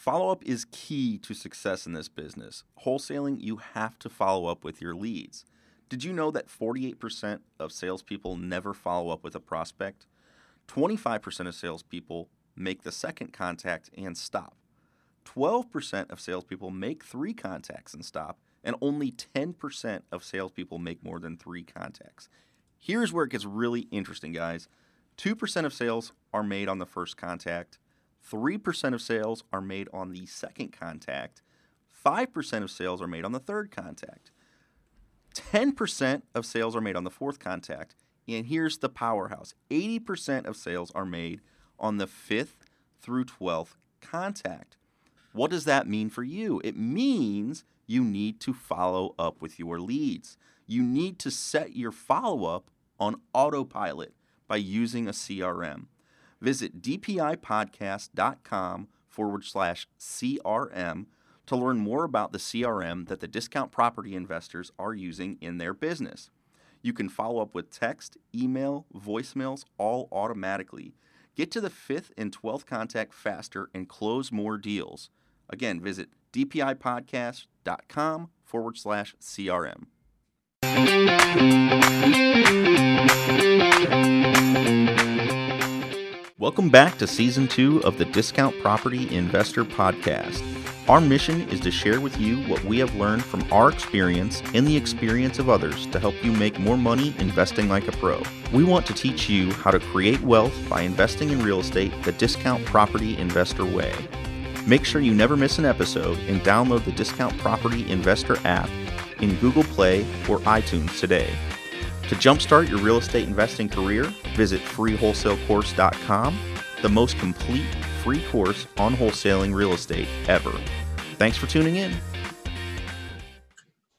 Follow up is key to success in this business. Wholesaling, you have to follow up with your leads. Did you know that 48% of salespeople never follow up with a prospect? 25% of salespeople make the second contact and stop. 12% of salespeople make three contacts and stop, and only 10% of salespeople make more than three contacts. Here's where it gets really interesting, guys. 2% of sales are made on the first contact, 3% of sales are made on the second contact, 5% of sales are made on the third contact, 10% of sales are made on the fourth contact, and here's the powerhouse 80% of sales are made on the fifth through 12th contact. What does that mean for you? It means you need to follow up with your leads. You need to set your follow up on autopilot by using a CRM. Visit dpipodcast.com forward slash CRM to learn more about the CRM that the discount property investors are using in their business. You can follow up with text, email, voicemails, all automatically. Get to the fifth and 12th contact faster and close more deals. Again, visit dpipodcast.com forward slash CRM. Welcome back to season two of the Discount Property Investor Podcast. Our mission is to share with you what we have learned from our experience and the experience of others to help you make more money investing like a pro. We want to teach you how to create wealth by investing in real estate the Discount Property Investor way. Make sure you never miss an episode and download the Discount Property Investor app in Google Play or iTunes today. To jumpstart your real estate investing career, visit freewholesalecourse.com, the most complete free course on wholesaling real estate ever. Thanks for tuning in.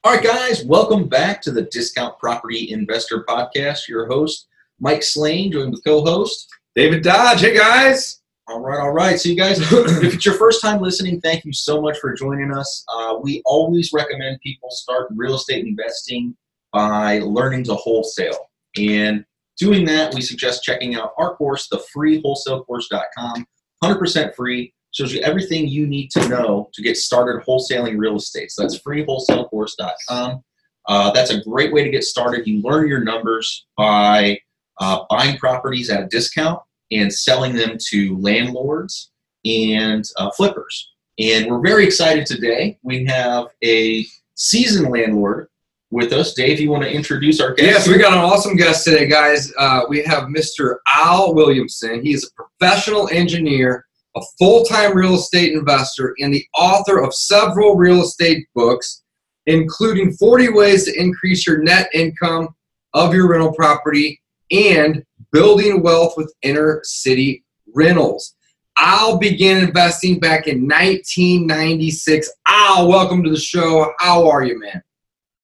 All right, guys, welcome back to the Discount Property Investor Podcast. Your host, Mike Slane, joined with co host David Dodge. Hey, guys. All right, all right. So, you guys, if it's your first time listening, thank you so much for joining us. Uh, we always recommend people start real estate investing by learning to wholesale. And doing that, we suggest checking out our course, the freewholesalecourse.com, 100% free. Shows you everything you need to know to get started wholesaling real estate. So that's freewholesalecourse.com. Uh, that's a great way to get started. You learn your numbers by uh, buying properties at a discount and selling them to landlords and uh, flippers. And we're very excited today. We have a seasoned landlord with us. Dave, you want to introduce our guest? Yes, we got an awesome guest today, guys. Uh, we have Mr. Al Williamson. He is a professional engineer, a full time real estate investor, and the author of several real estate books, including 40 Ways to Increase Your Net Income of Your Rental Property and Building Wealth with Inner City Rentals. Al began investing back in 1996. Al, welcome to the show. How are you, man?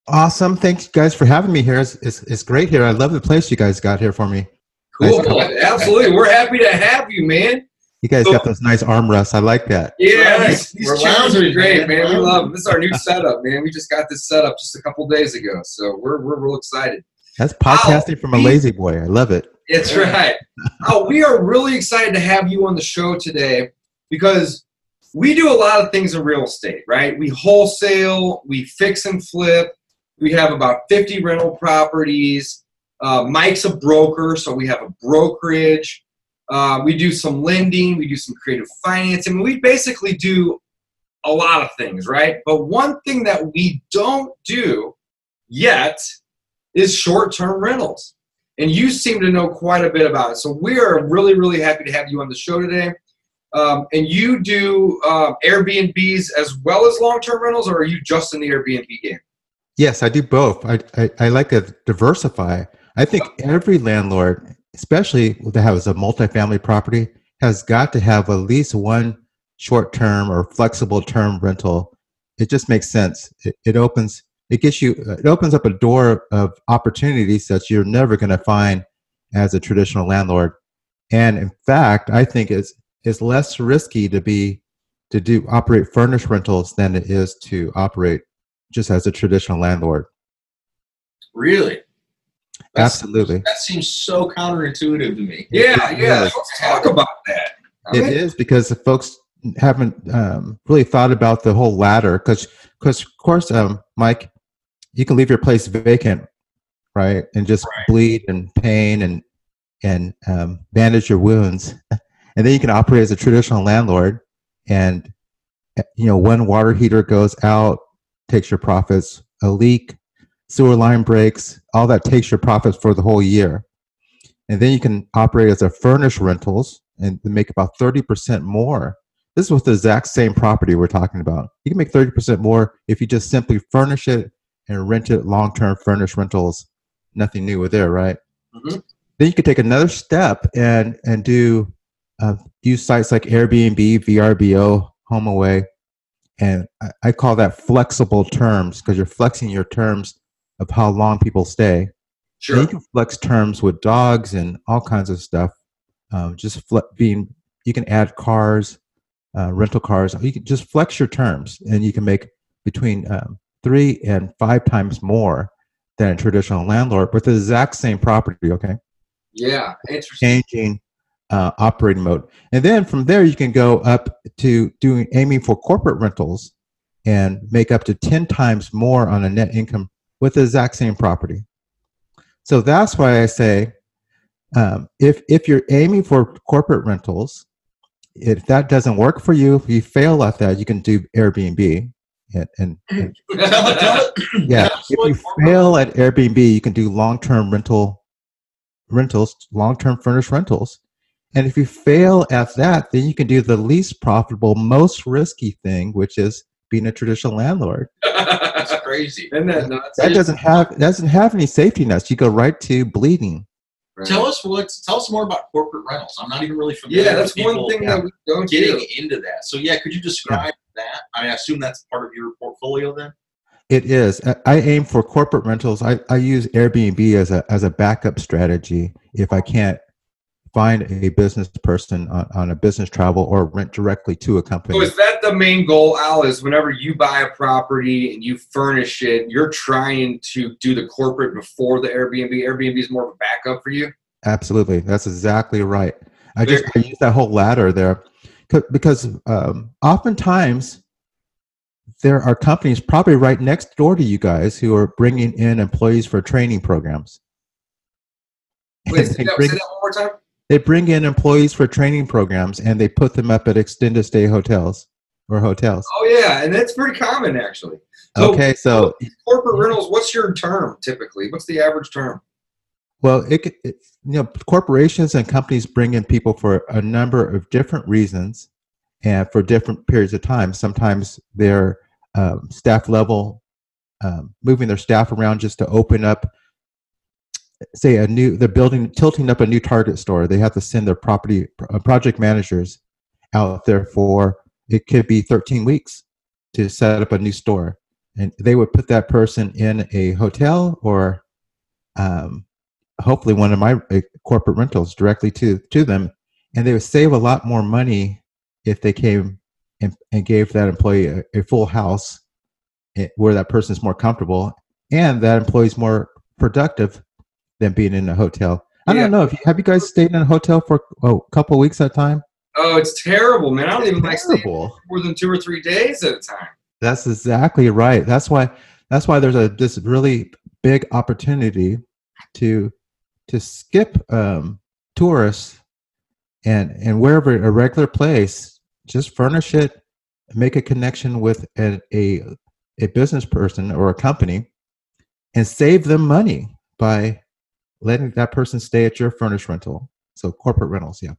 Awesome. Thanks, guys, for having me here. It's, it's, it's, great here. I love the place you guys got here for me. Cool. Nice Absolutely. We're happy to have you, man. You guys so, got those nice armrests. I like that. Yeah, these, these chairs are great, man. man. We love them. This is our new setup, man. We just got this set up just a couple days ago, so we're we're real excited. That's podcasting oh, from a La-Z-Boy. I love it. That's right. oh, we are really excited to have you on the show today because we do a lot of things in real estate, right? We wholesale, we fix and flip, we have about 50 rental properties. Uh, Mike's a broker, so we have a brokerage. Uh, we do some lending, we do some creative financing. We basically do a lot of things, right? But one thing that we don't do yet is short term rentals. And you seem to know quite a bit about it. So we are really, really happy to have you on the show today. Um, and you do uh, Airbnbs as well as long term rentals, or are you just in the Airbnb game? Yes, I do both. I, I, I like to diversify. I think every landlord, especially that has a multifamily property, has got to have at least one short term or flexible term rental. It just makes sense. It, it opens it gets you it opens up a door of opportunities that you're never going to find as a traditional landlord. And in fact, I think it's it's less risky to be to do operate furnished rentals than it is to operate just as a traditional landlord. Really? That's, Absolutely. That seems so counterintuitive to me. Yeah, yeah. Let's talk about that. It is because the folks haven't um, really thought about the whole ladder because because of course um, mike you can leave your place vacant right and just Right. bleed and pain and and um, bandage your wounds and then you can operate as a traditional landlord and uh, you know one water heater goes out takes your profits a leak sewer line breaks all that takes your profits for the whole year. And then you can operate as a furnished rentals and make about 30% more. This is with the exact same property we're talking about. You can make 30% more if you just simply furnish it and rent it long-term furnished rentals. Nothing new with there right? Mhm. then you can take another step and and do uh, use sites like airbnb vrbo homeaway and I, I call that flexible terms because you're flexing your terms of how long people stay and Sure. you can flex terms with dogs and all kinds of stuff. Um, just fle- being, you can add cars, uh, rental cars. You can just flex your terms, and you can make between um, three and five times more than a traditional landlord with the exact same property. Okay, Yeah. Interesting. changing uh, operating mode, and then from there you can go up to doing aiming for corporate rentals and make up to ten times more on a net income with the exact same property. So that's why I say, um, if if you're aiming for corporate rentals, if that doesn't work for you, if you fail at that, you can do Airbnb. And, and, and Tell it- tell it- yeah, if you fail at Airbnb, you can do long-term rental rentals, long-term furnished rentals. And if you fail at that, then you can do the least profitable, most risky thing, which is being a traditional landlord. That's crazy. Isn't that nuts? That doesn't have doesn't have any safety nets. You go right to bleeding. Right. Tell us what. Tell us more about corporate rentals. I'm not even really familiar. Yeah, that's with one thing that we don't Getting do. into that. So yeah, could you describe that? I assume that's part of your portfolio then. It is. I- I aim for corporate rentals. I, I use Airbnb as a as a backup strategy if I can't find a business person on, on a business travel or rent directly to a company. So is that the main goal, Al? Is whenever you buy a property and you furnish it, you're trying to do the corporate before the Airbnb. Airbnb is more of a backup for you. Absolutely, that's exactly right. I just I use that whole ladder there because um, oftentimes there are companies probably right next door to you guys who are bringing in employees for training programs. Wait, say that, bring- say that one more time. They bring in employees for training programs and they put them up at extended stay hotels or hotels. Oh yeah, and that's pretty common actually. So- okay, so Corporate rentals. What's your term typically? What's the average term? well, it, it you know corporations and companies bring in people for a number of different reasons and for different periods of time. Sometimes they're um, staff level, um, moving their staff around just to open up. Say a new, they're building, tilting up a new Target store. They have to send their property uh, project managers out there for it could be 13 weeks to set up a new store, and they would put that person in a hotel or um, hopefully one of my uh, corporate rentals directly to to them, and they would save a lot more money if they came and, and gave that employee a, a full house eh, where that person is more comfortable and that employee is more productive than being in a hotel. I Yeah. don't know if you, have you guys stayed in a hotel for oh, a couple weeks at a time. Oh, it's terrible, man. I don't even like staying more than two or three days at a time. That's exactly right. That's why that's why there's a this really big opportunity to to skip um, tourists and and wherever a regular place, just furnish it, make a connection with a a, a business person or a company, and save them money by letting that person stay at your furnished rental. So corporate rentals, yeah.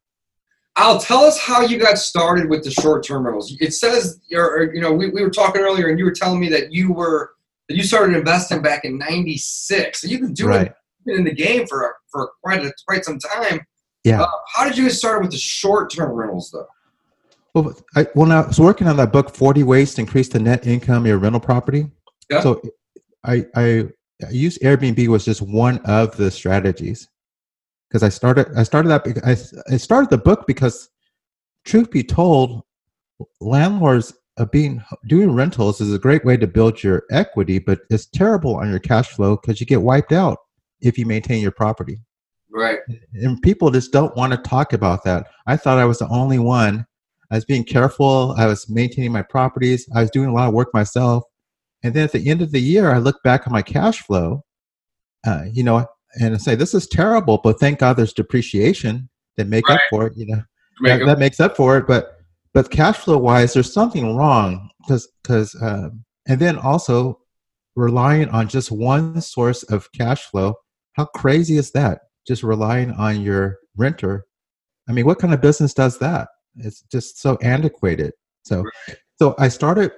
Al, tell us how you got started with the short-term rentals. It says, you're, or, you know, we, we were talking earlier, and you were telling me that you were that you started investing back in '96. So you've been doing Right. been in the game for for quite a, quite some time. Yeah. Uh, how did you get started with the short-term rentals, though? Well, I, when I was working on that book, 40 Ways to Increase the Net Income of Your Rental Property. Yeah. So I, I, I used Airbnb was just one of the strategies because I started, I started that, I, I started the book because truth be told, landlords being, doing rentals is a great way to build your equity, but it's terrible on your cash flow because you get wiped out if you maintain your property Right. and people just don't want to talk about that. I thought I was the only one. I was being careful. I was maintaining my properties. I was doing a lot of work myself. And then at the end of the year, I look back on my cash flow, uh, you know, and I say, this is terrible, but thank God there's depreciation that make up for it, you know Make that, that makes up for it. But but cash flow wise, there's something wrong because because um, and then also relying on just one source of cash flow. How crazy is that? Just relying on your renter. I mean, what kind of business does that? It's just so antiquated. So so I started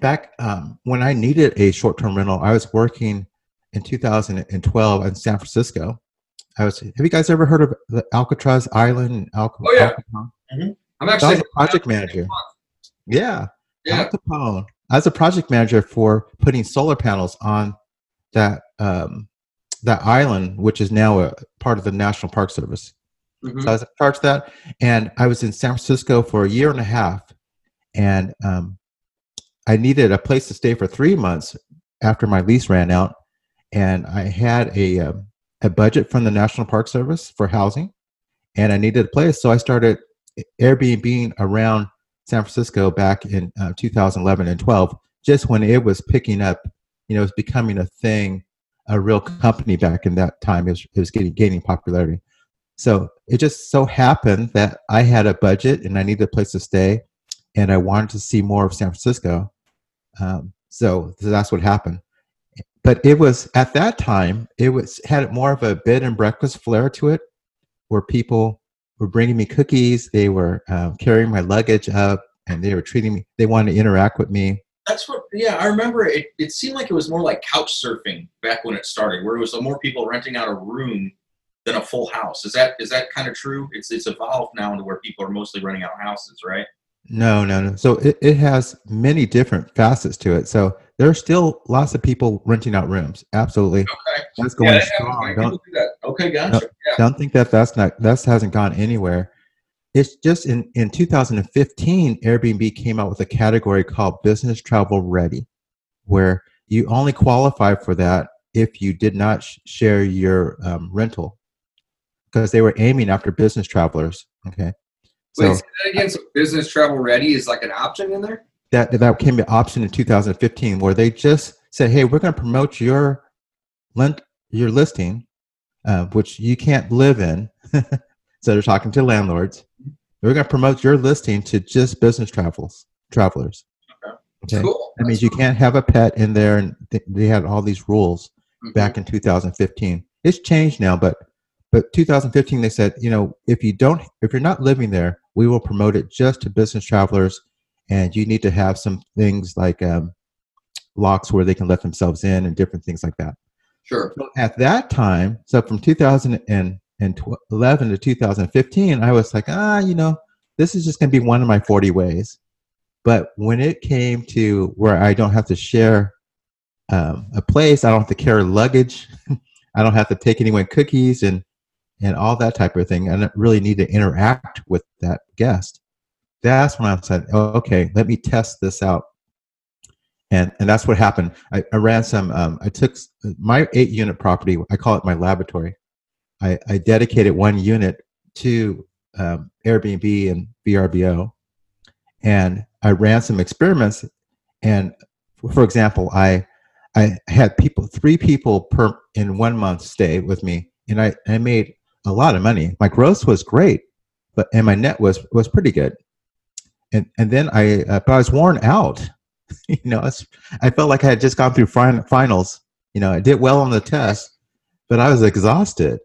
back um, when I needed a short term rental. I was working in 2012 in San Francisco. I was. Have you guys ever heard of the Alcatraz Island? Al- Oh, yeah. Capone? I'm actually a project manager. Yeah, Yeah. Capone. I was a project manager for putting solar panels on that um, that island, which is now a part of the National Park Service. Mhm. So I was in charge of that, and I was in San Francisco for a year and a half, and um, I needed a place to stay for three months after my lease ran out, and I had a um, a budget from the National Park Service for housing, and I needed a place, so I started Airbnb around San Francisco back in uh, 2011 and 12, just when it was picking up, you know, it was becoming a thing, a real company back in that time. It was, it was getting gaining popularity. So it just so happened that I had a budget and I needed a place to stay, and I wanted to see more of San Francisco. Um, so, so that's what happened. But it was at that time it was had more of a bed and breakfast flair to it, where people were bringing me cookies, they were um, carrying my luggage up, and they were treating me. They wanted to interact with me. That's what. Yeah, I remember. It, it seemed like it was more like couch surfing back when it started, where it was more people renting out a room than a full house. Is that is that kind of true? It's it's evolved now into where people are mostly renting out houses, right? No, no, no. So it, it has many different facets to it. So there are still lots of people renting out rooms. Absolutely, Okay. that's going Yeah, strong. Don't do that. Okay, gotcha. don't think that that's not that hasn't gone anywhere. It's just in in 2015, Airbnb came out with a category called business travel ready, where you only qualify for that if you did not sh- share your um, rental, because they were aiming after business travelers. Okay, Wait, so say that again. So business travel ready is like an option in there. that that became an option in 2015, where they just said, "Hey, we're going to promote your lent your listing, uh, which you can't live in." so they're talking to landlords. We're going to promote your listing to just business travels travelers. Okay. Okay. Cool. That means you can't have a pet in there, and th- they had all these rules Mhm. back in 2015. It's changed now, but but 2015 they said, you know, if you don't, if you're not living there, we will promote it just to business travelers, and you need to have some things like um, locks where they can let themselves in and different things like that. Sure. So at that time, so from 2011 to 2015, I was like, ah, you know, this is just going to be one of my 40 ways. But when it came to where I don't have to share um, a place, I don't have to carry luggage, I don't have to take anyone cookies and and all that type of thing. I really need to interact with that guest. That's when I said, oh, okay, let me test this out. And and that's what happened. I, I ran some. Um, I took my eight unit property. I call it my laboratory. I, I dedicated one unit to um, Airbnb and VRBO, and I ran some experiments. And for example, I I had people, three people per in one month stay with me, and I, I made a lot of money. My gross was great, but and my net was was pretty good. And and then I uh, but I was worn out. you know, it's, I felt like I had just gone through fin- finals. You know, I did well on the test, but I was exhausted.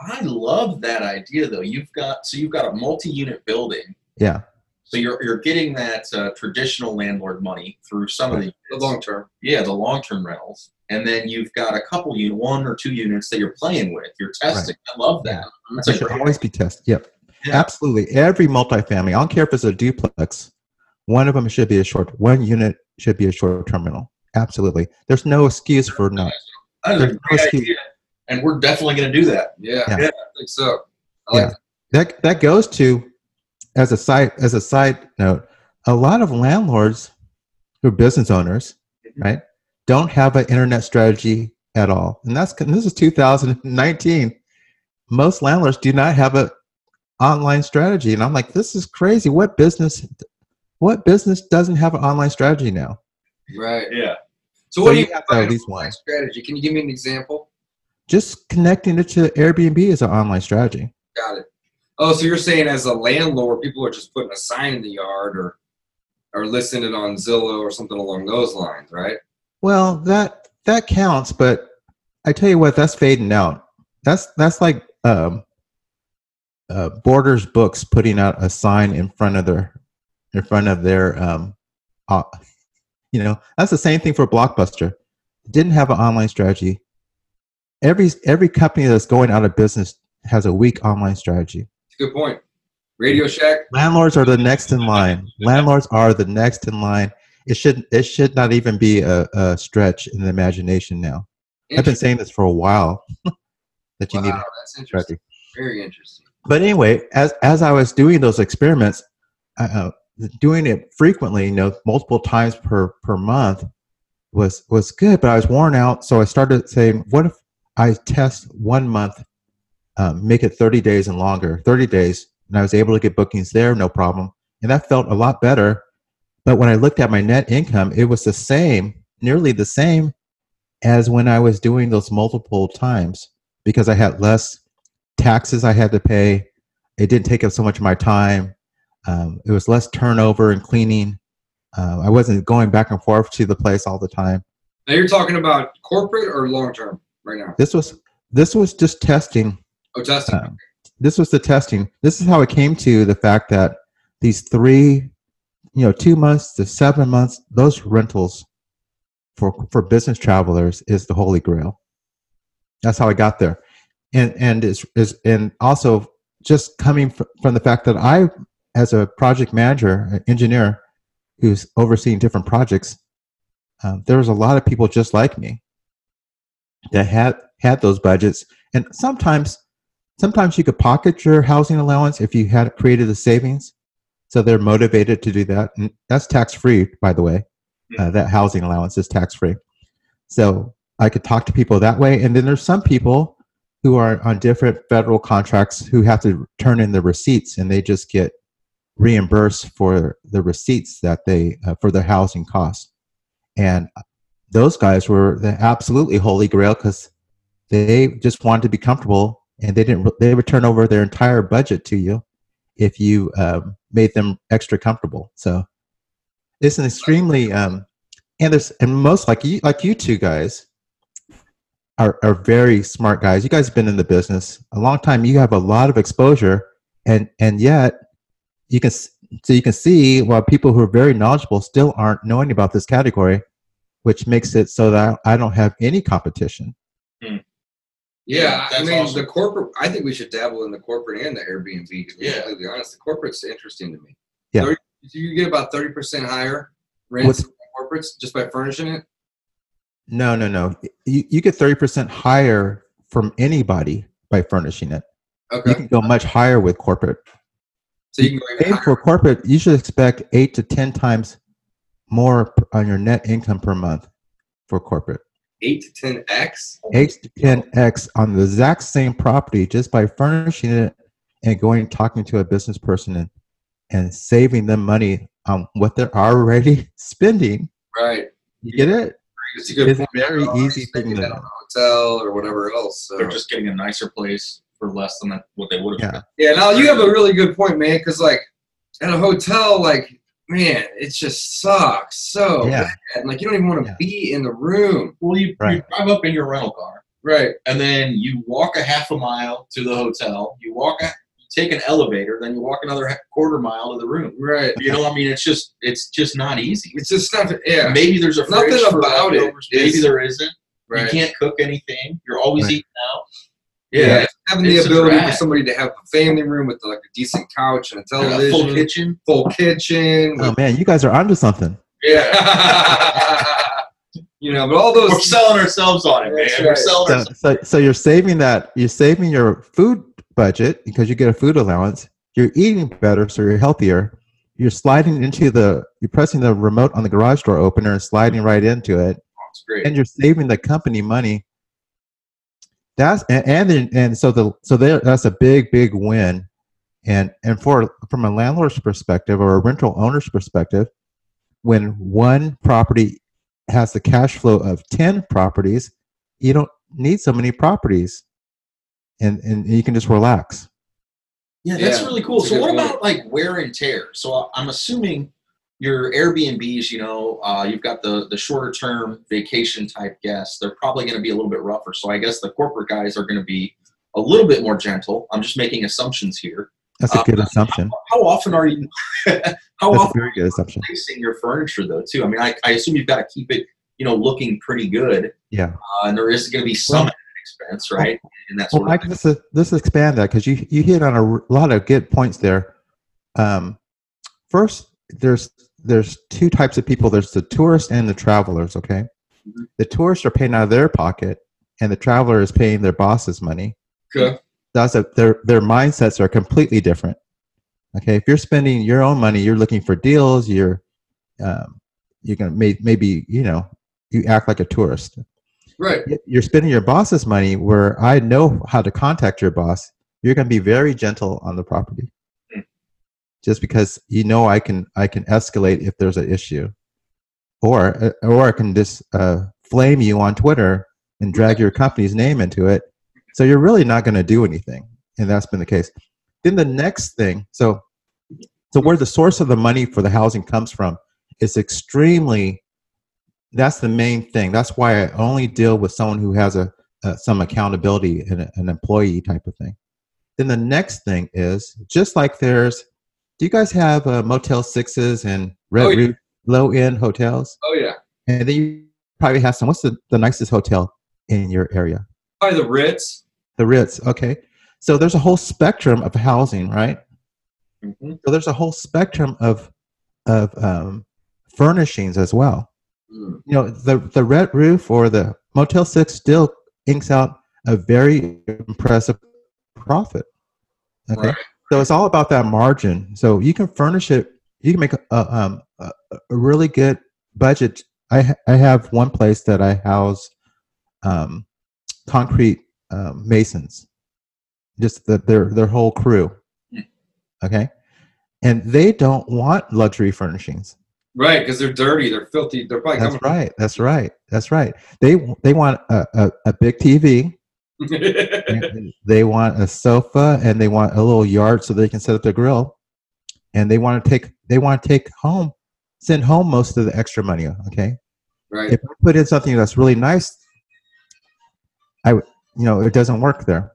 I love that idea though. You've got so you've got a multi-unit building. Yeah, So you're you're getting that uh, traditional landlord money through some of the The long term. yeah the long-term rentals, and then you've got a couple unit one or two units that you're playing with. You're testing. I love that. That's it should great. always be tested. Yep, Yeah. absolutely. Every multifamily, I don't care if it's a duplex. One of them should be a short. One unit should be a short terminal. Absolutely. There's no excuse for not. That is a no great excuse. idea, and we're definitely going to do that. Yeah. Yeah. I think so. I like Yeah. That that goes to as a side as a side note. A lot of landlords who are business owners, Mhm. right, don't have an internet strategy at all, and that's and this is 2019. Most landlords do not have an online strategy, and I'm like, this is crazy. What business? What business doesn't have an online strategy now? Right. Yeah. So what So do you you have to have at least one. strategy? Can you give me an example? Just connecting it to Airbnb is an online strategy. Got it. Oh, so you're saying as a landlord, people are just putting a sign in the yard or or listing it on Zillow or something along those lines, right? Well, that that counts, but I tell you what, that's fading out. That's that's like um, uh, Borders Books putting out a sign in front of their in front of their um, uh, you know that's the same thing for Blockbuster. Didn't have an online strategy. Every every company that's going out of business has a weak online strategy. Good point. Radio Shack. Landlords are the next in line. Landlords are the next in line. It should it should not even be a, a stretch in the imagination now. I've been saying this for a while that you wow, need a that's interesting. strategy. Very interesting. But anyway, as as I was doing those experiments, uh, doing it frequently, you know, multiple times per per month, was was good. But I was worn out, so I started saying, "What if I test one month, um, make it thirty days and longer, thirty days?" And I was able to get bookings there, no problem, and that felt a lot better. But when I looked at my net income, it was the same, nearly the same as when I was doing those multiple times because I had less taxes I had to pay. It didn't take up so much of my time. Um, it was less turnover and cleaning. Um, I wasn't going back and forth to the place all the time. Now you're talking about corporate or long term right now? This was this was just testing. Oh, testing. Um, this was the testing. This is how it came to the fact that these three, you know, two months to seven months, those rentals for for business travelers is the holy grail. That's how I got there, and and is is and also just coming fr- from the fact that I, as a project manager, an engineer, who's overseeing different projects, um, there was a lot of people just like me that had had those budgets, and sometimes sometimes you could pocket your housing allowance if you had created a savings so they're motivated to do that. And that's tax free by the way. Uh, that housing allowance is tax free so i could talk to people that way. And then there's some people who are on different federal contracts who have to turn in the receipts and they just get reimbursed for the receipts that they uh, for their housing costs. And those guys were the absolutely holy grail because they just wanted to be comfortable and they didn't they would turn over their entire budget to you if you um, made them extra comfortable. So it's an extremely um, and there's and most like you like you two guys are, are very smart guys. You guys have been in the business a long time. You have a lot of exposure and and yet you can so you can see while people who are very knowledgeable still aren't knowing about this category which makes it so that i don't have any competition Yeah, I That's mean awesome. the corporate. I think we should dabble in the corporate and the Airbnb. To be Yeah. completely honest, the corporate's interesting to me. Yeah. 30, you get about thirty percent higher rents What's- in corporates just by furnishing it. No, no, no. You, you get 30% higher from anybody by furnishing it. Okay, You can go much higher with corporate. so you can go even for corporate, you should expect eight to 10 times more on your net income per month for corporate. Eight to ten x. Eight to 10x on the exact same property just by furnishing it and going and talking to a business person and, and saving them money on what they're already spending. Right. You get it? It's a good It's a very easy thing to- that on a hotel or whatever else. So. They're just getting a nicer place for less than what they would have. Yeah. Yeah, now you have a really good point, man. Because like at a hotel, like man, it just sucks so Yeah. bad. Like you don't even want to Yeah. be in the room. Well, you, you drive up in your rental car, Right. and then you walk a half a mile to the hotel. You walk, a, you take an elevator, then you walk another ha- quarter mile to the room. Right. You know, I mean, it's just it's just not easy. It's just not. Yeah. Maybe there's a Nothing about it. Maybe is- there isn't. Right. You can't cook anything. You're always Right. eating out. Yeah, Yeah, having the it's a ability for somebody to have a family room with like a decent couch and a And a television, full kitchen. full kitchen. Oh man, you guys are onto something. Yeah. you know, but all those. We're selling ourselves on it, man. That's We're selling So, ourselves. so, so you're saving that. You're saving your food budget because you get a food allowance. You're eating better, so you're healthier. You're sliding into the. You're pressing the remote on the garage door opener and sliding right into it, It's great. and you're saving the company money. That's and and, then, and so the so there that's a big big win And and for from a landlord's perspective or a rental owner's perspective, when one property has the cash flow of 10 properties, you don't need so many properties. And and you can just relax. Yeah, that's Yeah, really cool. that's So, what point. about like wear and tear? So, I'm assuming your Airbnbs, you know, uh, you've got the the shorter term vacation type guests. They're probably going to be a little bit rougher. So, I guess the corporate guys are going to be a little bit more gentle. I'm just making assumptions here. That's a good assumption. How often are you? how That's often very good assumption. placing your furniture though? Too. I mean, I, I assume you've got to keep it, you know, looking pretty good. Yeah. Uh, and there is going to be some Well- expense, right? And that's Well, Mike, let's, let's expand that because you you hit on a r- lot of good points there. Um, first, there's there's two types of people. There's the tourists and the travelers. Okay, Mhm. the tourists are paying out of their pocket, and the traveler is paying their boss's money. Okay. That's a, their their mindsets are completely different. Okay, if you're spending your own money, you're looking for deals. You're um, you're gonna may, maybe you know you act like a tourist Right. you're spending your boss's money where I know how to contact your boss, you're going to be very gentle on the property. Just because you know I can I can escalate if there's an issue, or uh, or I can just uh, flame you on Twitter and drag your company's name into it. So you're really not going to do anything, and that's been the case. Then the next thing, so so where the source of the money for the housing comes from is extremely that's the main thing. That's why I only deal with someone who has a, uh some accountability and a- an employee type of thing. Then the next thing is just like there's. Do you guys have uh, Motel Sixes and Red Oh, yeah. Roof low end hotels? Oh yeah. And then you probably have some. What's the, the nicest hotel in your area? Probably the Ritz. The Ritz. Okay. So there's a whole spectrum of housing, right? Mm-hmm. So there's a whole spectrum of of um, furnishings as well. Mm. you know the the red roof or the motel 6 still inks out a very impressive profit okay Right. So it's all about that margin so you can furnish it you can make a, a, um, a, a really good budget I, ha- I have one place that i house um, concrete um, masons just the, their their whole crew okay and they don't want luxury furnishings Right, because they're dirty, they're filthy, they're probably that's right. That's right. That's right. They they want a, a, a big TV. they want a sofa, and they want a little yard so they can set up the grill. And they want to take they want to take home, send home most of the extra money. Okay. right. If I put in something that's really nice, i you know it doesn't work there.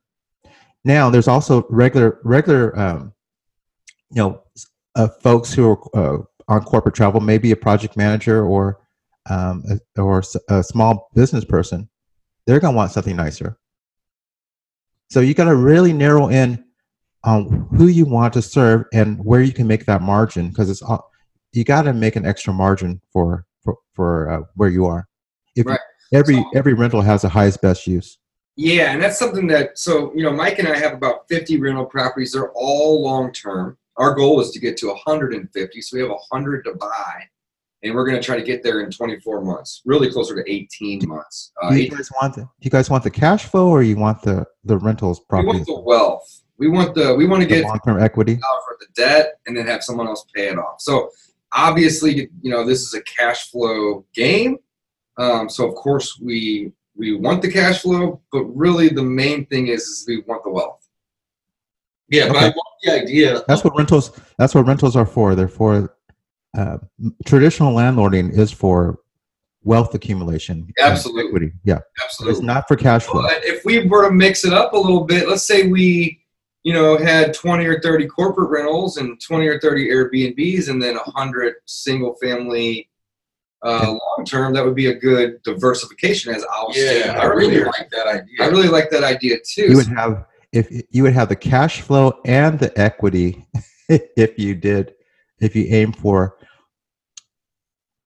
Now there's also regular regular um, you know uh, folks who are uh, on corporate travel, maybe a project manager or um, a, or a small business person. They're gonna want something nicer. So you got to really narrow in on who you want to serve and where you can make that margin because it's all you got to make an extra margin for for, for uh, where you are. If Right. every So- every rental has the highest best use. Yeah, and that's something that so you know Mike and I have about 50 rental properties. They're all long term. Our goal is to get to 150, so we have 100 to buy, and we're going to try to get there in 24 months, really closer to 18 months. Uh, you guys want the you guys want the cash flow or you want the the rentals we property, want the wealth. We want the we want to get long term equity? out for the debt and then have someone else pay it off. So obviously, you know, this is a cash flow game. Um, so of course we we want the cash flow, but really the main thing is, is we want the wealth. Yeah, but I want the idea. That's what rentals. That's what rentals are for. They're for uh, traditional landlording is for wealth accumulation. and Absolutely. equity. Yeah, absolutely. it's not for cash flow. But if we were to mix it up a little bit, let's say we, you know, had 20 or 30 corporate rentals and 20 or 30 Airbnbs and then 100 single family uh, long term, that would be a good diversification as I was saying Yeah, I really earlier. like that idea. I really like that idea too. You would have if you would have the cash flow and the equity if you did if you aim for.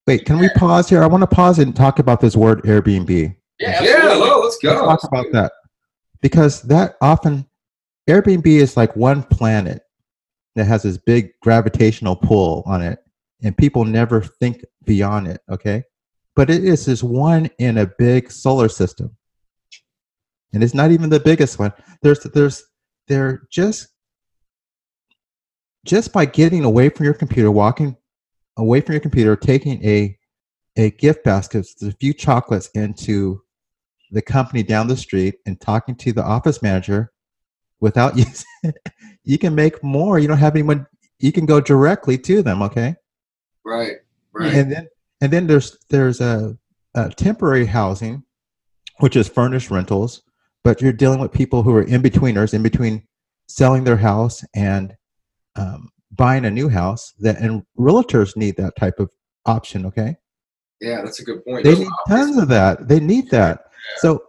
Wait, can we pause here? I want to pause and talk about this word Airbnb. yeah, yeah, absolutely. hello, let's go. Let's talk about that because that often Airbnb is like one planet that has this big gravitational pull on it, and people never think beyond it. Okay, but it is this one in a big solar system, and it's not even the biggest one. There's there's they're just just by getting away from your computer, walking away from your computer, taking a a gift basket, with a few chocolates into the company down the street, and talking to the office manager without you, you can make more. You don't have anyone. You can go directly to them. Okay. Right. Right. And then and then there's there's a, a temporary housing, which is furnished rentals, but you're dealing with people who are in betweeners, in between selling their house and um, buying a new house. That and realtors need that type of option. Okay, yeah, that's a good point. they need a lot of tons of that. They need that. So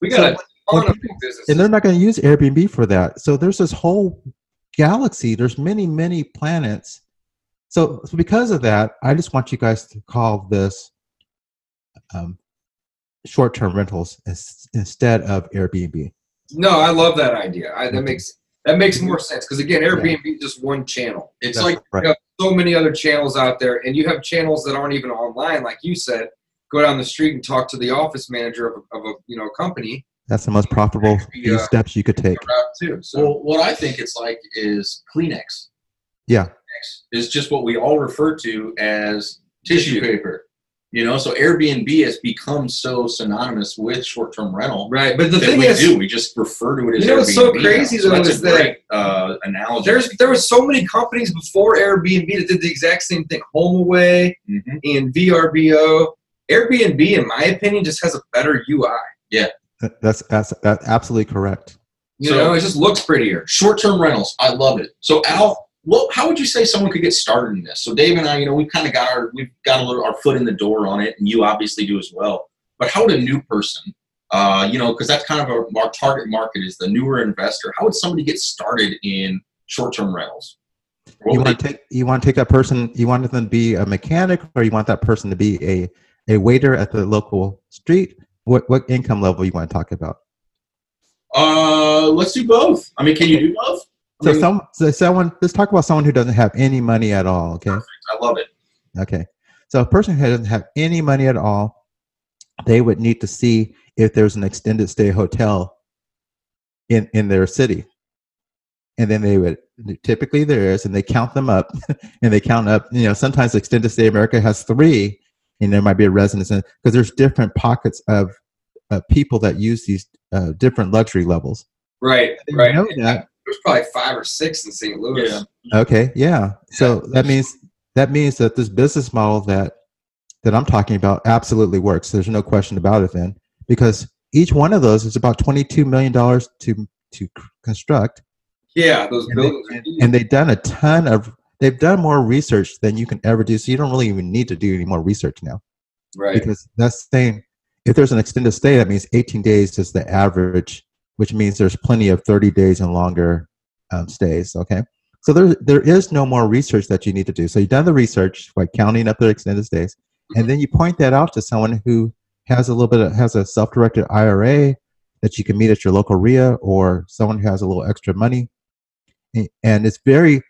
We so got a when ton of people- businesses. and they're not going to use Airbnb for that. So there's this whole galaxy. There's many, many planets. So, so because of that, I just want you guys to call this um, short-term rentals ins- instead of Airbnb. no, I love that idea. I, that makes that makes more sense because again, Airbnb is just one channel. It's That's like right. You have so many other channels out there, and you have channels that aren't even online, like you said. Go down the street and talk to the office manager of a, of a you know company That's the most profitable few Yeah. steps you could take. too. So well, what I think it's like is Kleenex. Yeah, is just what we all refer to as tissue paper. You know, so Airbnb has become so synonymous with short-term rental right, but the thing we is, do. We just refer to it as You know what's so Airbnb now. crazy, though, that's is a that great uh, analogy. there's there was so many companies before Airbnb that did the exact same thing. HomeAway Mhm. and VRBO. Airbnb, in my opinion, just has a better UI. Yeah, that's that's that's absolutely correct. You So- know, it just looks prettier. short-term rentals. I love it. So Al, what, how would you say someone could get started in this? So Dave and I, you know, we've kind of got our we've got a little our foot in the door on it, and you obviously do as well. But how would a new person, uh, you know, because that's kind of our, our target market is the newer investor. How would somebody get started in short-term rentals? What You want to take you want to take that person. You want them to be a mechanic, or you want that person to be a a waiter at the local street. What what income level you want to talk about? Uh, let's do both. I mean, can you do both? I, So mean, some so someone let's talk about someone who doesn't have any money at all. Okay. I love it. Okay. So a person who doesn't have any money at all, they would need to see if there's an extended stay hotel in in their city. And then they would typically there is, and they count them up, and they count up. You know, sometimes extended stay America has three, and there might be a residence because there's different pockets of uh, people that use these uh, different luxury levels. Right, right. know that There's probably five or six in St. Louis. Yeah. Okay, yeah. So that means that means that this business model that that I'm talking about absolutely works. There's no question about it then, because each one of those is about 22 million dollars to to construct, Yeah, those and, they, buildings. are and, huge. and they've done a ton of they've done more research than you can ever do. So you don't really even need to do any more research now, right. because that's saying if there's an extended stay, that means 18 days is the average, which means there's plenty of 30 days and longer um, stays. Okay. So there, there is no more research that you need to do. So you've done the research by counting up the extended stays, and then you point that out to someone who has a little bit of, has a self-directed IRA that you can meet at your local REIA, or someone who has a little extra money, and it's very.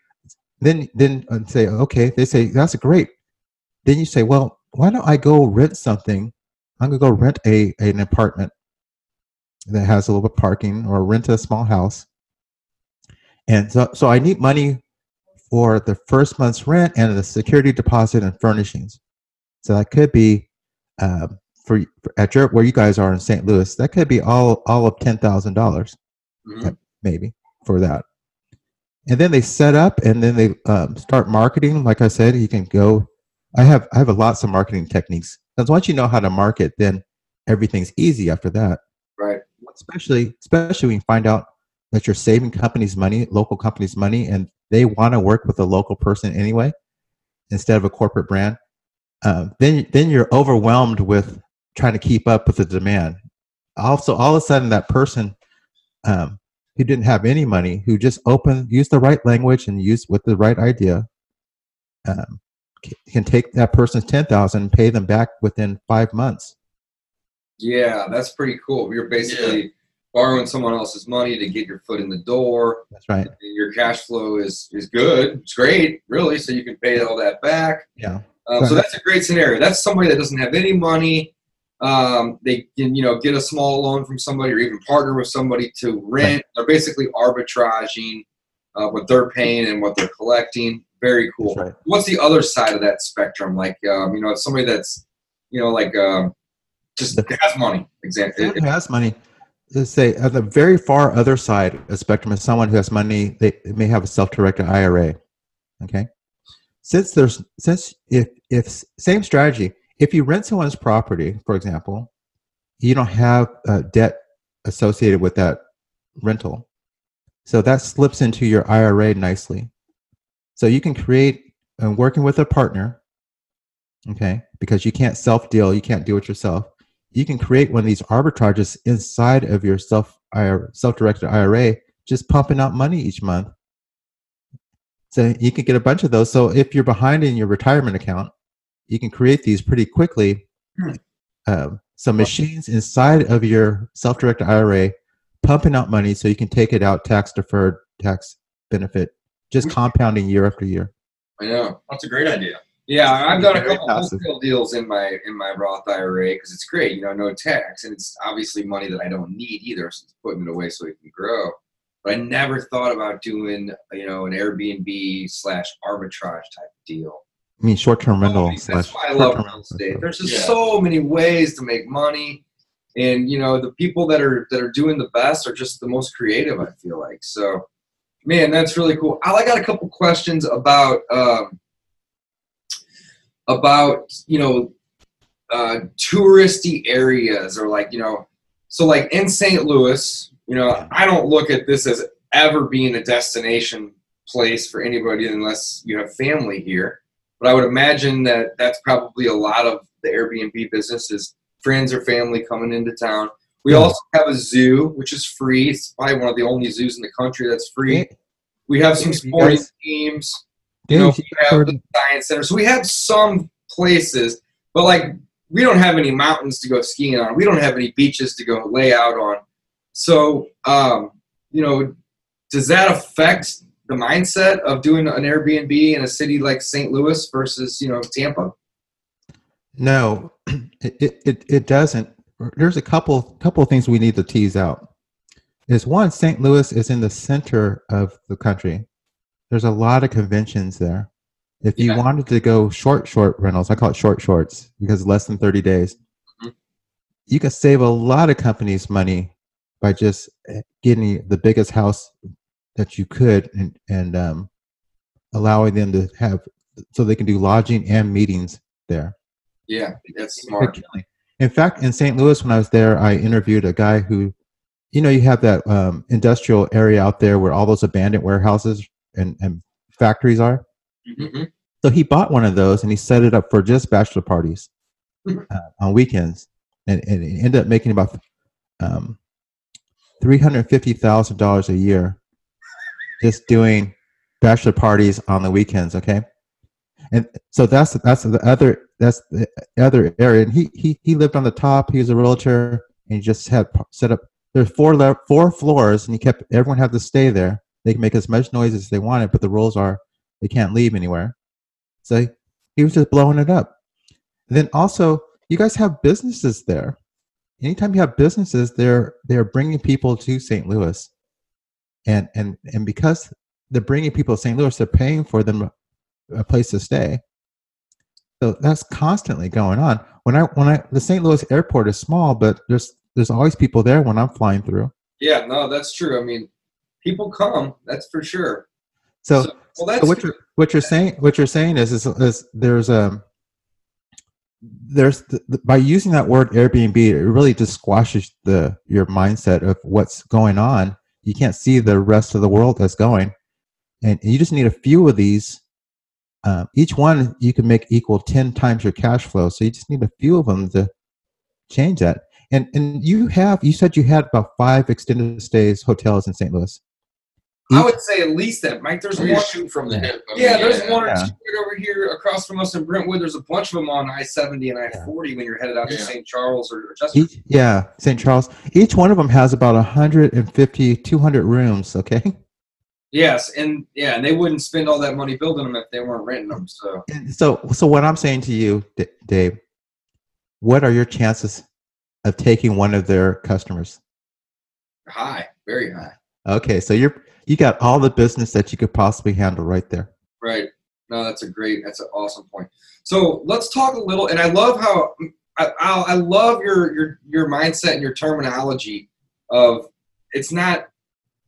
Then, then uh, say, okay, they say that's great. Then you say, well, why don't I go rent something? I'm gonna go rent a an apartment that has a little bit of parking, or rent a small house. And so, so I need money for the first month's rent and the security deposit and furnishings. So that could be um, for, for at your where you guys are in St. Louis. That could be all all of ten thousand dollars, Mhm. maybe for that. And then they set up, and then they um, start marketing. Like I said, you can go. I have I have lots of marketing techniques. Because once you know how to market, then everything's easy after that Right. Especially especially when you find out that you're saving companies money local companies money and they want to work with a local person anyway instead of a corporate brand um, then then you're overwhelmed with trying to keep up with the demand. Also all of a sudden that person um, who didn't have any money who just opened used the right language and used with the right idea um, can take that person's 10000 and pay them back within five months Yeah, that's pretty cool. You're basically borrowing someone else's money to get your foot in the door. that's right And your cash flow is is good. It's great, really. So you can pay all that back. yeah Um, so that's a great scenario. That's somebody that doesn't have any money. Um, they can, you know, get a small loan from somebody or even partner with somebody to rent. They're basically arbitraging uh, what they're paying and what they're collecting. Very cool. Right. What's the other side of that spectrum? Like, um, you know, it's somebody that's, you know, like um, just has money. Exactly. Who has money, let's say at the very far other side of the spectrum is someone who has money, they, may have a self-directed IRA. Okay. Since there's since if if same strategy, if you rent someone's property, for example, you don't have uh, debt associated with that rental. So that slips into your IRA nicely. So you can create uh, working with a partner, okay, because you can't self deal, you can't do it yourself. You can create one of these arbitrages inside of your self self directed IRA, just pumping out money each month. So you can get a bunch of those. So if you're behind in your retirement account, you can create these pretty quickly. Hmm. Um, some machines inside of your self-directed IRA pumping out money so you can take it out tax deferred, tax benefit, just compounding year after year. I know. That's a great idea. Yeah, I've done a couple passive. wholesale deals in my in my Roth IRA because it's great, you know, no tax, and it's obviously money that I don't need either, so it's putting it away so it can grow. But I never thought about doing, you know, an Airbnb slash arbitrage type deal. I mean, short-term rental That's slash. why I love real estate. There's just Yeah. so many ways to make money, and you know, the people that are that are doing the best are just the most creative. I feel like so. Man, that's really cool. I got a couple questions about um, about you know uh, touristy areas or like you know so like in St. Louis, you know, I don't look at this as ever being a destination place for anybody unless you have family here. But I would imagine that that's probably a lot of the Airbnb businesses, friends or family coming into town. We Yeah. also have a zoo, which is free. It's probably one of the only zoos in the country that's free. We have some sporting teams. Yeah, You know, we have the science center. So we have some places, but like we don't have any mountains to go skiing on. We don't have any beaches to go lay out on. So, um, you know, does that affect the mindset of doing an Airbnb in a city like St. Louis versus, you know, Tampa? No, it, it, it, it doesn't. There's a couple couple of things we need to tease out. Is one, St. Louis is in the center of the country. There's a lot of conventions there. If you Yeah. wanted to go short short rentals, I call it short shorts because less than 30 days. Mhm. You can save a lot of companies money by just eh, getting the biggest house that you could and and um, allowing them to have so they can do lodging and meetings there. Yeah, that's smart. In fact, in St. Louis, when I was there, I interviewed a guy who, you know, you have that um, industrial area out there where all those abandoned warehouses and, and factories are. Mhm. So he bought one of those and he set it up for just bachelor parties Mhm. uh, on weekends, and, and it ended up making about um, three hundred fifty thousand dollars a year just doing bachelor parties on the weekends. Okay, and so that's that's the other that's the other area. And he he he lived on the top. He was a realtor, and he just had set up. There's four le- four floors, and he kept everyone had to stay there. They can make as much noise as they wanted, but the rules are they can't leave anywhere. So he- was just blowing it up. then also, you guys have businesses there. Anytime you have businesses, they're they're bringing people to St. Louis, and and and because they're bringing people to St. Louis, they're paying for them a place to stay. So that's constantly going on. When I when I the St. Louis airport is small, but there's there's always people there when I'm flying through. Yeah, no, that's true. I mean, people come, that's for sure. So, well, that's so what you're what you're saying what you're saying is is, is there's um there's the, the- by using that word Airbnb it really just squashes the your mindset of what's going on. You can't see the rest of the world that's going, and you just need a few of these. Um, each one you can make equal ten times your cash flow. So you just need a few of them to change that. And and you have you said you had about five extended stays hotels in St. Louis. I hmm? would say at least that, Mike. There's We're one. just shooting from the hip. I Yeah, mean, there's one or two right over here across from us in Brentwood. There's a bunch of them on I-70 and I-40 when you're headed out to St. Charles or, or Chesterfield. Each, yeah, St. Charles. Each one of them has about 150, 200 rooms. Okay. Yes, and yeah, and they wouldn't spend all that money building them if they weren't renting them. So And so, so what I'm saying to you, D- Dave, what are your chances of taking one of their customers? high, very high. Okay, so you're you got all the business that you could possibly handle right there. Right. No, that's a great. That's an awesome point. So let's talk a little. And I love how I, I, love your your your mindset and your terminology of it's not.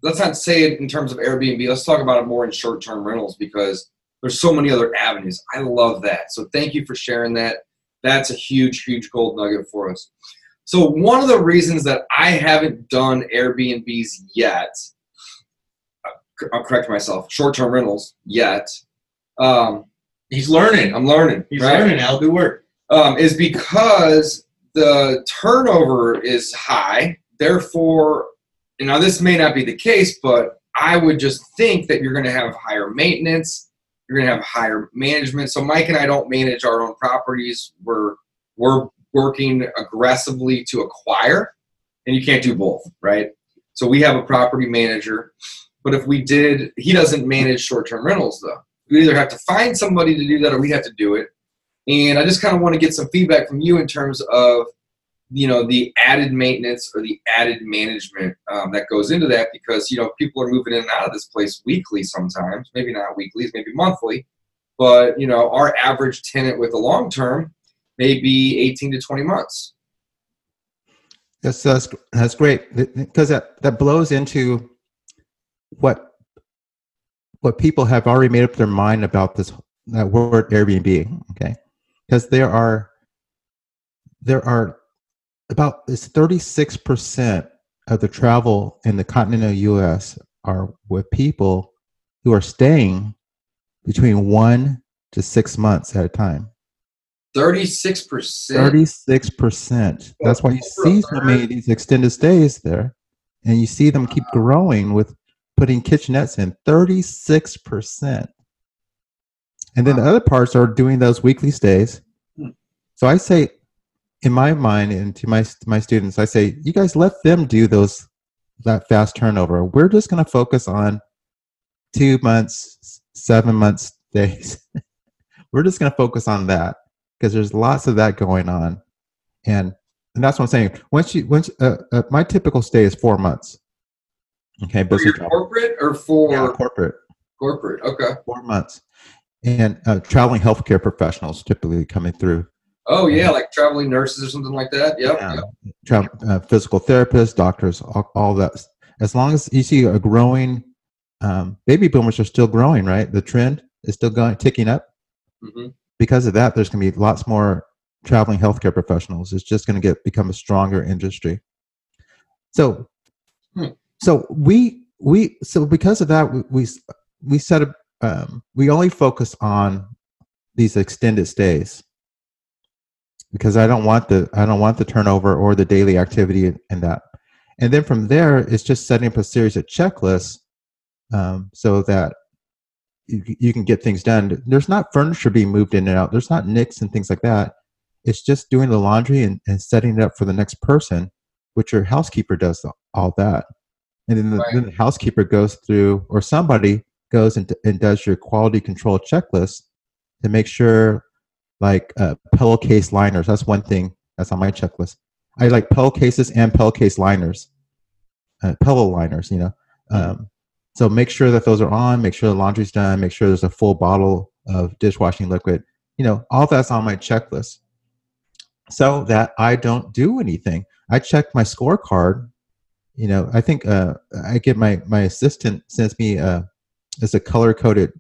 Let's not say it in terms of Airbnb. Let's talk about it more in short term rentals because there's so many other avenues. I love that. So thank you for sharing that. That's a huge, huge gold nugget for us. So one of the reasons that I haven't done Airbnbs yet, I'll correct myself, short-term rentals yet. Um, He's learning. I'm learning. He's right? learning, Al. Good work. um, is because the turnover is high. Therefore, you know, this may not be the case, but I would just think that you're going to have higher maintenance. You're going to have higher management. So Mike and I don't manage our own properties. We're we're working aggressively to acquire, and you can't do both, right? So we have a property manager, but if we did, he doesn't manage short-term rentals though. We either have to find somebody to do that, or we have to do it. And I just kind of want to get some feedback from you in terms of, you know, the added maintenance or the added management um, that goes into that because, you know, people are moving in and out of this place weekly sometimes, maybe not weekly, maybe monthly. But, you know, our average tenant with a long term may be 18 to 20 months. That's that's, that's great because that, that blows into what what people have already made up their mind about this that word Airbnb. Okay, because there are there are about it's thirty six percent of the travel in the continental U.S. are with people who are staying between one to six months at a time. 36%. Thirty-six percent. That's why you see so many of these extended stays there, and you see them keep growing with putting kitchenettes in. Thirty-six percent. And then the other parts are doing those weekly stays. Hmm. So I say, in my mind, and to my my students, I say, you guys let them do those that fast turnover. We're just going to focus on two months, seven months stays. We're just going to focus on that because there's lots of that going on, and and that's what I'm saying. Once you once uh, uh, my typical stay is four months. Okay, For business your corporate or for Yeah, corporate corporate? Okay. four months, and uh, traveling healthcare professionals typically coming through. Oh, yeah, like traveling nurses or something like that. Yep. Yeah. yep. Tra- uh, physical therapists, doctors, all, all that. As long as you see a growing, um, baby boomers are still growing, right? The trend is still going ticking up. Mhm. Because of that, there's going to be lots more traveling healthcare professionals. It's just going to get become a stronger industry. So, Hmm. So we we so because of that, we we, set up. Um, we only focus on these extended stays because I don't want the I don't want the turnover or the daily activity in that. And then from there, it's just setting up a series of checklists um, so that you, you can get things done. There's not furniture being moved in and out. There's not nicks and things like that. It's just doing the laundry and, and setting it up for the next person, which your housekeeper does all that. And then the, Right. then the housekeeper goes through, or somebody goes and, and does your quality control checklist to make sure like uh, pillowcase liners. That's one thing that's on my checklist. I like pillowcases and pillowcase liners, uh, pillow liners. You know, um, so make sure that those are on. Make sure the laundry's done. Make sure there's a full bottle of dishwashing liquid. You know, all that's on my checklist, so that I don't do anything. I check my scorecard. You know, I think uh, I get my my assistant sends me uh, as a color coded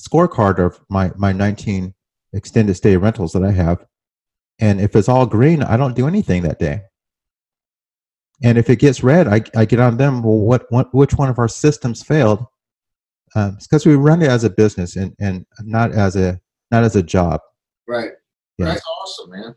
scorecard of my my 19 extended stay rentals that I have. And if it's all green, I don't do anything that day. And if it gets red, I, I get on them. Well, what, what which one of our systems failed? Um, it's because we run it as a business and, and not as a not as a job. Right. Yeah. That's awesome, man.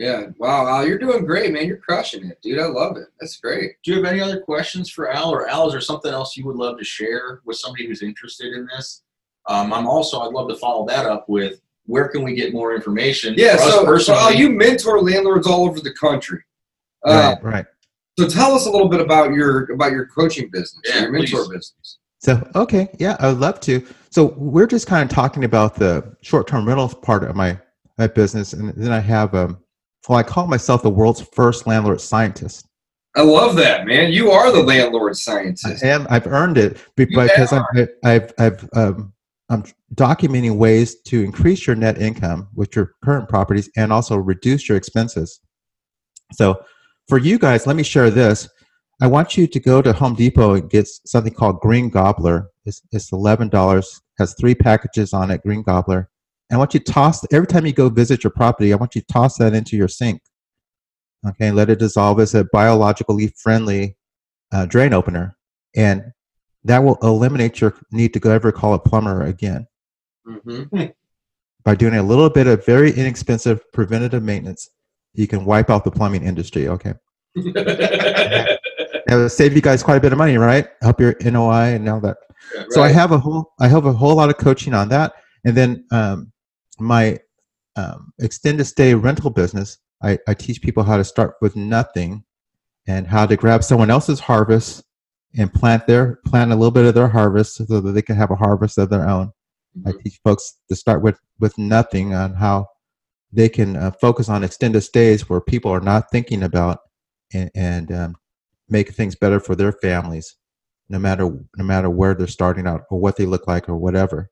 Yeah. Wow. Al, you're doing great, man. You're crushing it, dude. I love it. That's great. Do you have any other questions for Al, or Al, is there something else you would love to share with somebody who's interested in this? Um, I'm also, I'd love to follow that up with where can we get more information? Yeah. For us So, so personally, Al, you mentor landlords all over the country. Uh, right, right. So tell us a little bit about your about your coaching business, Yeah, your mentor please. business. So okay, yeah, I would love to. So we're just kind of talking about the short-term rentals part of my my business, and then I have um, well, I call myself the world's first landlord scientist. I love that, man. You are the landlord scientist. I am. I've earned it because I'm, I've, I've, um, I'm documenting ways to increase your net income with your current properties and also reduce your expenses. So, for you guys, let me share this. I want you to go to Home Depot and get something called Green Gobbler. It's, it's eleven dollars. Has three packages on it. Green Gobbler. And I want you to toss every time you go visit your property. I want you to toss that into your sink. Okay, let it dissolve as a biologically friendly uh, drain opener, and that will eliminate your need to go ever call a plumber again hmm by doing a little bit of very inexpensive preventative maintenance. You can wipe out the plumbing industry. Okay, that will save you guys quite a bit of money, right? Help your NOI and all that. So I have a whole I have a whole lot of coaching on that, and then um, my um, extended stay rental business. I, I teach people how to start with nothing, and how to grab someone else's harvest and plant their plant a little bit of their harvest so that they can have a harvest of their own. I teach folks to start with with nothing on how they can uh, focus on extended stays where people are not thinking about and, and um, make things better for their families no matter no matter where they're starting out or what they look like or whatever.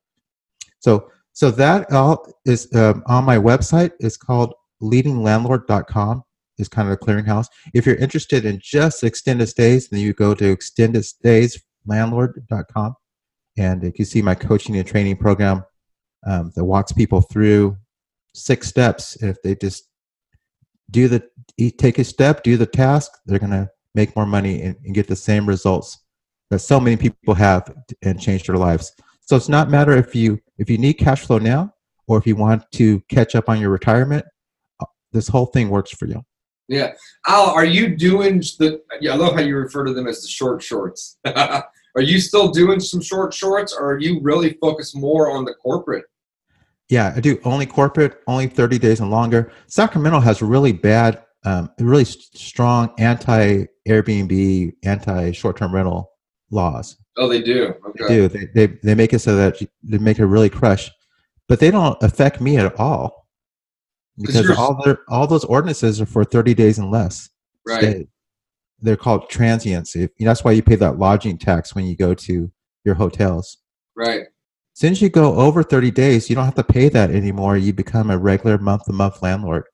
So so that all is um, on my website. It's called leadinglandlord.com. Is kind of a clearinghouse. If you're interested in just extended stays, then you go to extendedstayslandlord.com, and you can see my coaching and training program um, that walks people through six steps. If they just do the take a step, do the task, they're gonna make more money and, and get the same results that so many people have and change their lives. So it's not matter if you if you need cash flow now or if you want to catch up on your retirement. uh, This whole thing works for you. Yeah. Al, are you doing the? Yeah, I love how you refer to them as the short shorts. are you still doing some short shorts, or are you really focused more on the corporate? Yeah, I do only corporate, only 30 days and longer. Sacramento has really bad, um, really strong anti Airbnb, anti short term rental laws. Oh, they do. They do. They, they, they make it so that you, they make it really crush, but they don't affect me at all because all their all those ordinances are for 30 days and less. Right. stay. They're called transients. If, that's why you pay that lodging tax when you go to your hotels. Right. Since you go over 30 days, you don't have to pay that anymore. You become a regular month to month landlord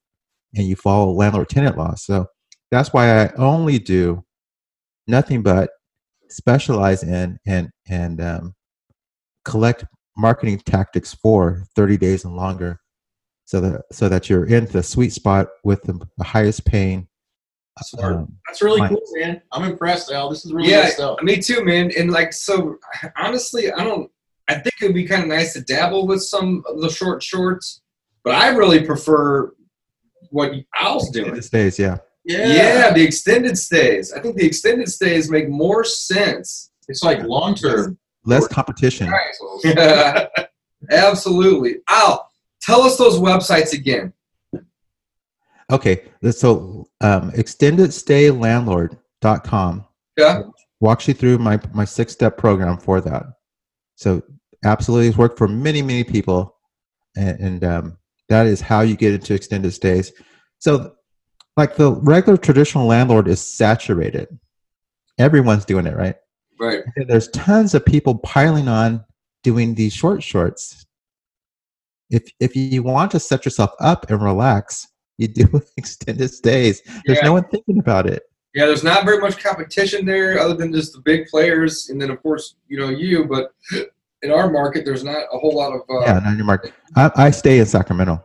and you follow landlord tenant law. So that's why I only do nothing but specialize in and, and um, collect marketing tactics for 30 days and longer so that, so that you're in the sweet spot with the, the highest paying. Smart. um, That's really Fine. cool, man. I'm impressed, Al. This is really Yeah, good stuff. me too, man. And like, so honestly, I don't. I think it'd be kind of nice to dabble with some of the short shorts, but I really prefer what Al's doing. These days, yeah. Yeah. the extended stays. I think the extended stays make more sense. It's like long term. Less competition. Absolutely. Al, tell us those websites again. Okay, so um, extendedstaylandlord.com Yeah. walks you through my, my six step program for that. So, absolutely, it's worked for many, many people. And, and um, that is how you get into extended stays. So, like the regular traditional landlord is saturated. Everyone's doing it, right? Right. And there's tons of people piling on doing these short shorts. If if you want to set yourself up and relax, you do extended stays. There's Yeah. no one thinking about it. Yeah, there's not very much competition there other than just the big players. And then, of course, you know, you, but in our market, there's not a whole lot of. Uh, yeah, not your market. I, I stay in Sacramento.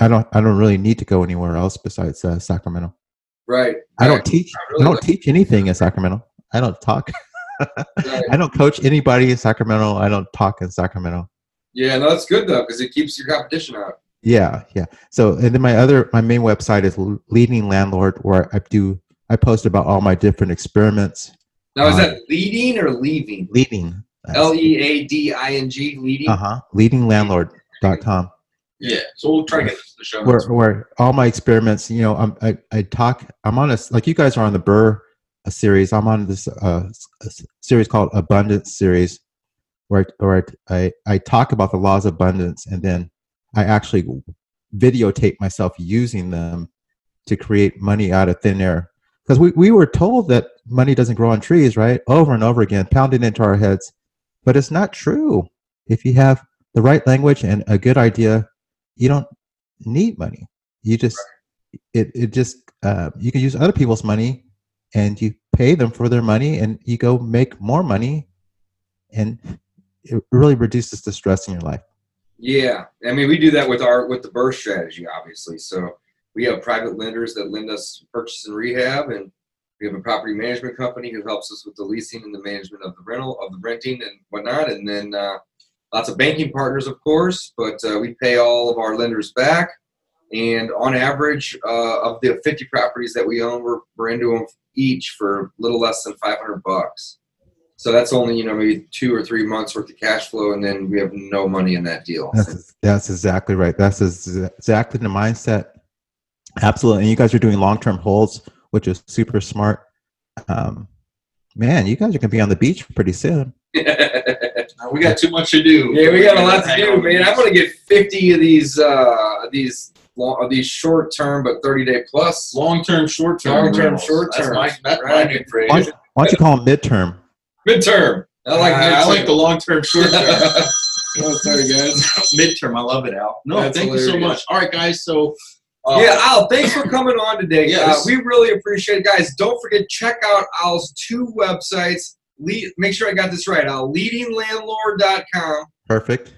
I don't. I don't really need to go anywhere else besides uh, Sacramento. Right. I don't right, teach. really I don't like- teach anything in Sacramento. I don't talk. right. I don't coach anybody in Sacramento. I don't talk in Sacramento. Yeah, no, that's good though because it keeps your competition out. Yeah, yeah. So, and then my other, my main website is Leading Landlord, where I do, I post about all my different experiments. Now, is Uh, that leading or leaving? Leading. L e a d i n g, leading. Uh huh. Leadinglandlord.com, Yeah. So we'll try to get this to the show. where where all my experiments. You know, I'm, I I talk. I'm on a like you guys are on the BRRRR series. I'm on this uh, series called Abundance series, where I- where I, I I talk about the laws of abundance, and then I actually videotape myself using them to create money out of thin air. because we, we were told that money doesn't grow on trees, right? Over and over again, pounded into our heads. But it's not true. If you have the right language and a good idea, you don't need money. You just it it just uh, you can use other people's money and you pay them for their money and you go make more money and it really reduces the stress in your life. Yeah, I mean we do that with our with the burst strategy, obviously. So we have private lenders that lend us purchase and rehab, and we have a property management company who helps us with the leasing and the management of the rental of the renting and whatnot, and then uh, lots of banking partners, of course. But uh, we pay all of our lenders back, and on average, uh, of the 50 properties that we own, we're, we're into them each for a little less than 500 bucks. So that's only you know maybe two or three months worth of cash flow, and then we have no money in that deal. That's, that's exactly right. That's exactly the mindset. Absolutely, and you guys are doing long-term holds, which is super smart. Um, man, you guys are gonna be on the beach pretty soon. Uh, we got too much to do. Yeah, we got a lot to do, man. I'm gonna get 50 of these uh these long, these short term but 30 day plus. Long term, short term. Long-term, short-term. That's my, that's Right. my new phrase. Why, don't- why don't you call them midterm? Midterm. I like Uh, I like the long term, short term. oh, sorry guys. Midterm. I love it, Al. No, That's thank you so much. All right, guys. So, uh, yeah, Al, thanks for coming on today. Yes. Uh, we really appreciate it. Guys, don't forget, check out Al's two websites. Le- make sure I got this right, Al. Leadinglandlord.com. Perfect.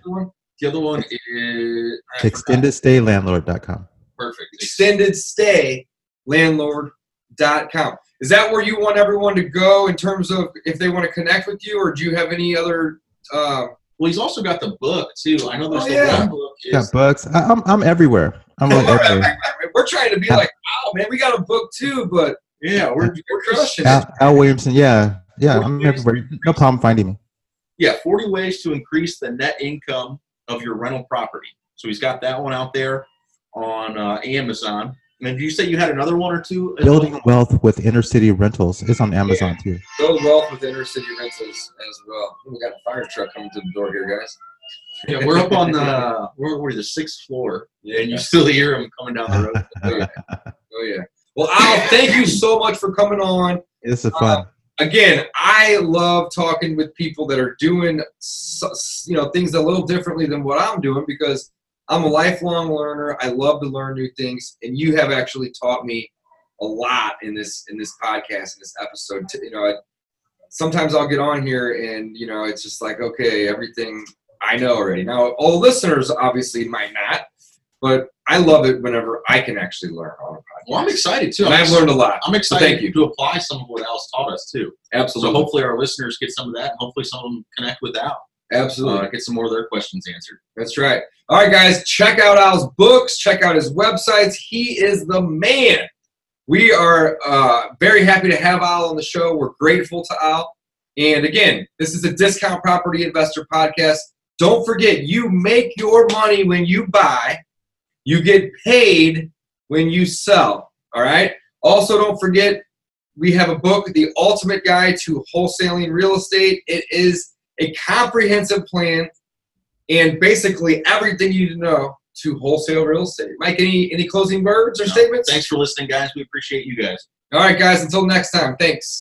the other one is I forgot. Extendedstaylandlord.com. Perfect. Extended stay landlord.com. Is that where you want everyone to go in terms of if they want to connect with you, or do you have any other? Uh, Well, he's also got the book too. I know there's Oh, the yeah. one book. Got books. I, I'm I'm everywhere. I'm really everywhere. we're trying to be like, wow, man, we got a book too, but yeah, we're, we're we're crushing it. Al, Al Williamson. Yeah, yeah. I'm everywhere. No problem finding me. yeah, 40 ways to increase the net income of your rental property. So he's got that one out there on uh, Amazon. And then did you say you had another one or two? Building well? wealth with inner city rentals is on Amazon too. Build wealth with inner city rentals as well. We got a fire truck coming to the door here, guys. Yeah, we're up on the we're, we're the sixth floor, and you still hear them coming down the road. Oh yeah. Oh yeah. Well, Al, thank you so much for coming on. This is fun. Again, I love talking with people that are doing, you know, things a little differently than what I'm doing because I'm a lifelong learner. I love to learn new things, and you have actually taught me a lot in this in this podcast in this episode. You know, sometimes I'll get on here and you know it's just like okay, everything I know already. Now, all listeners obviously might not, but I love it whenever I can actually learn on a podcast. Well, I'm excited too. and I'm, I've learned a lot. I'm excited thank you. to apply some of what Al's taught us too. Absolutely, So hopefully our listeners get some of that, and hopefully some of them connect with Al. absolutely. Uh, get some more of their questions answered. That's right. All right, guys, check out Al's books, check out his websites. He is the man. We are uh, very happy to have Al on the show. We're grateful to Al. And again, this is a Discount Property Investor podcast. Don't forget, you make your money when you buy, you get paid when you sell. All right. Also, don't forget, we have a book, The Ultimate Guide to Wholesaling Real Estate. It is a comprehensive plan and basically everything you need to know to wholesale real estate. Mike, any any closing words or No, statements? Thanks for listening, guys. We appreciate you guys. All right, guys. Until next time. Thanks.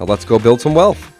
Now let's go build some wealth.